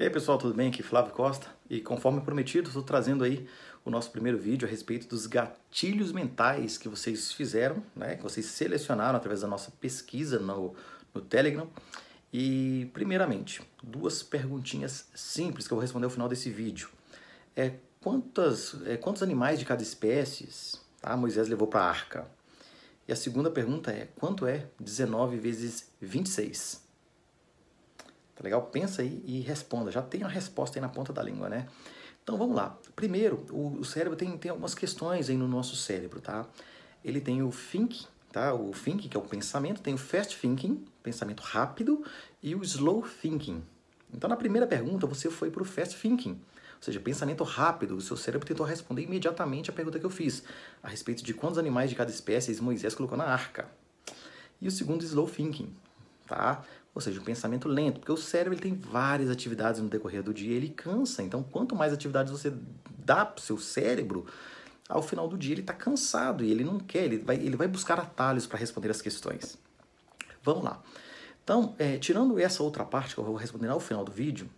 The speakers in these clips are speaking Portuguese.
E aí pessoal, tudo bem? Aqui é Flávio Costa e conforme prometido, estou trazendo aí o nosso primeiro vídeo a respeito dos gatilhos mentais que vocês fizeram, né? que vocês selecionaram através da nossa pesquisa no, no Telegram. E primeiramente, duas perguntinhas simples que eu vou responder ao final desse vídeo. É, quantas, é, quantos animais de cada espécie tá, Moisés levou para a arca? E a segunda pergunta é, quanto é 19 vezes 26? Tá legal? Pensa aí e responda. Já tem a resposta aí na ponta da língua, né? Então vamos lá. Primeiro, o, cérebro tem, tem algumas questões aí no nosso cérebro, tá? Ele tem o think, tá? O think, que é o pensamento, tem o fast thinking, pensamento rápido, e o slow thinking. Então na primeira pergunta você foi para o fast thinking, ou seja, pensamento rápido. O seu cérebro tentou responder imediatamente a pergunta que eu fiz a respeito de quantos animais de cada espécie Moisés colocou na arca. E o segundo, slow thinking, tá? Ou seja, o pensamento lento, porque o cérebro ele tem várias atividades no decorrer do dia, ele cansa. Então, quanto mais atividades você dá para o seu cérebro, ao final do dia ele está cansado e ele não quer, ele vai, ele vai buscar atalhos para responder as questões. Vamos lá. Então, é, tirando essa outra parte que eu vou responder ao final do vídeo,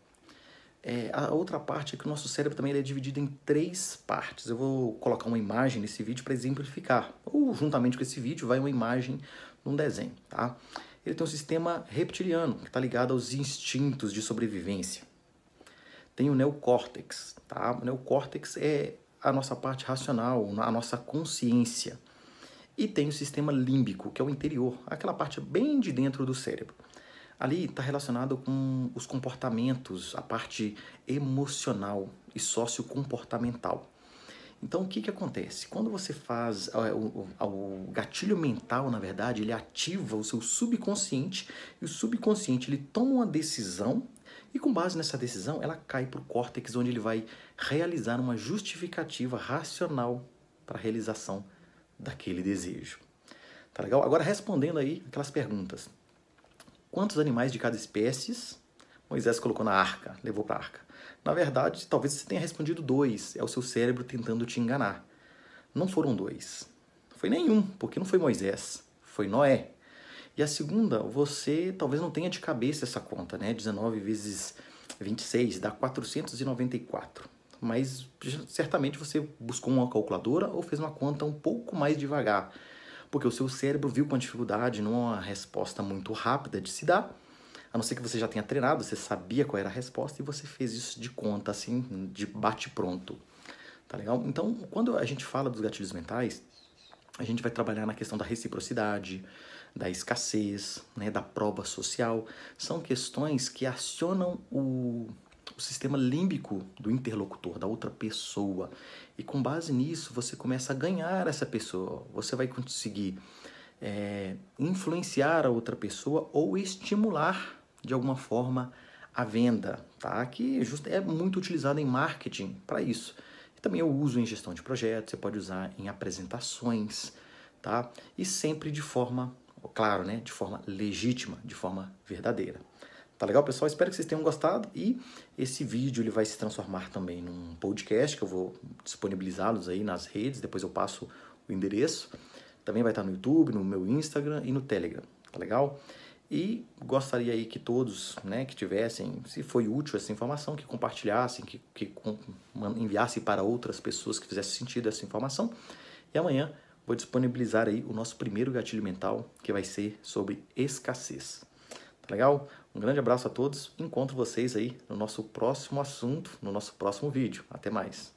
é, a outra parte é que o nosso cérebro também é dividido em três partes. Eu vou colocar uma imagem nesse vídeo para exemplificar. Ou juntamente com esse vídeo vai uma imagem num desenho, tá? Ele tem um sistema reptiliano, que está ligado aos instintos de sobrevivência. Tem o neocórtex, tá? O neocórtex é a nossa parte racional, a nossa consciência. E tem o sistema límbico, que é o interior, aquela parte bem de dentro do cérebro. Ali está relacionado com os comportamentos, a parte emocional e sociocomportamental. Então, o que, que acontece? Quando você faz é, o, o, o, gatilho mental, na verdade, ele ativa o seu subconsciente e o subconsciente ele toma uma decisão e com base nessa decisão ela cai para o córtex, onde ele vai realizar uma justificativa racional para a realização daquele desejo. Tá legal? Agora respondendo aí aquelas perguntas. Quantos animais de cada espécie Moisés colocou na arca, levou para a arca? Na verdade, talvez você tenha respondido dois. É o seu cérebro tentando te enganar. Não foram dois. Foi nenhum, porque não foi Moisés, foi Noé. E a segunda, você talvez não tenha de cabeça essa conta, né? 19 vezes 26 dá 494. Mas certamente você buscou uma calculadora ou fez uma conta um pouco mais devagar, porque o seu cérebro viu com dificuldade numa resposta muito rápida de se dar a não ser que você já tenha treinado, você sabia qual era a resposta e você fez isso de conta, assim, de bate-pronto. Tá legal? Então, quando a gente fala dos gatilhos mentais, a gente vai trabalhar na questão da reciprocidade, da escassez, né, da prova social. São questões que acionam o sistema límbico do interlocutor, da outra pessoa. E com base nisso, você começa a ganhar essa pessoa. Você vai conseguir é, influenciar a outra pessoa ou estimular de alguma forma a venda, tá? que é muito utilizado em marketing para isso. E também eu uso em gestão de projetos, você pode usar em apresentações, tá? E sempre de forma, claro, né, de forma legítima, de forma verdadeira. Tá legal, pessoal? Espero que vocês tenham gostado e esse vídeo ele vai se transformar também num podcast que eu vou disponibilizá-los aí nas redes, depois eu passo o endereço. Também vai estar no YouTube, no meu Instagram e no Telegram, tá legal? E gostaria aí que todos né, que tivessem, se foi útil essa informação, que compartilhassem, que, que enviassem para outras pessoas que fizesse sentido essa informação. E amanhã vou disponibilizar aí o nosso primeiro gatilho mental, que vai ser sobre escassez. Tá legal? Um grande abraço a todos. Encontro vocês aí no nosso próximo assunto, no nosso próximo vídeo. Até mais.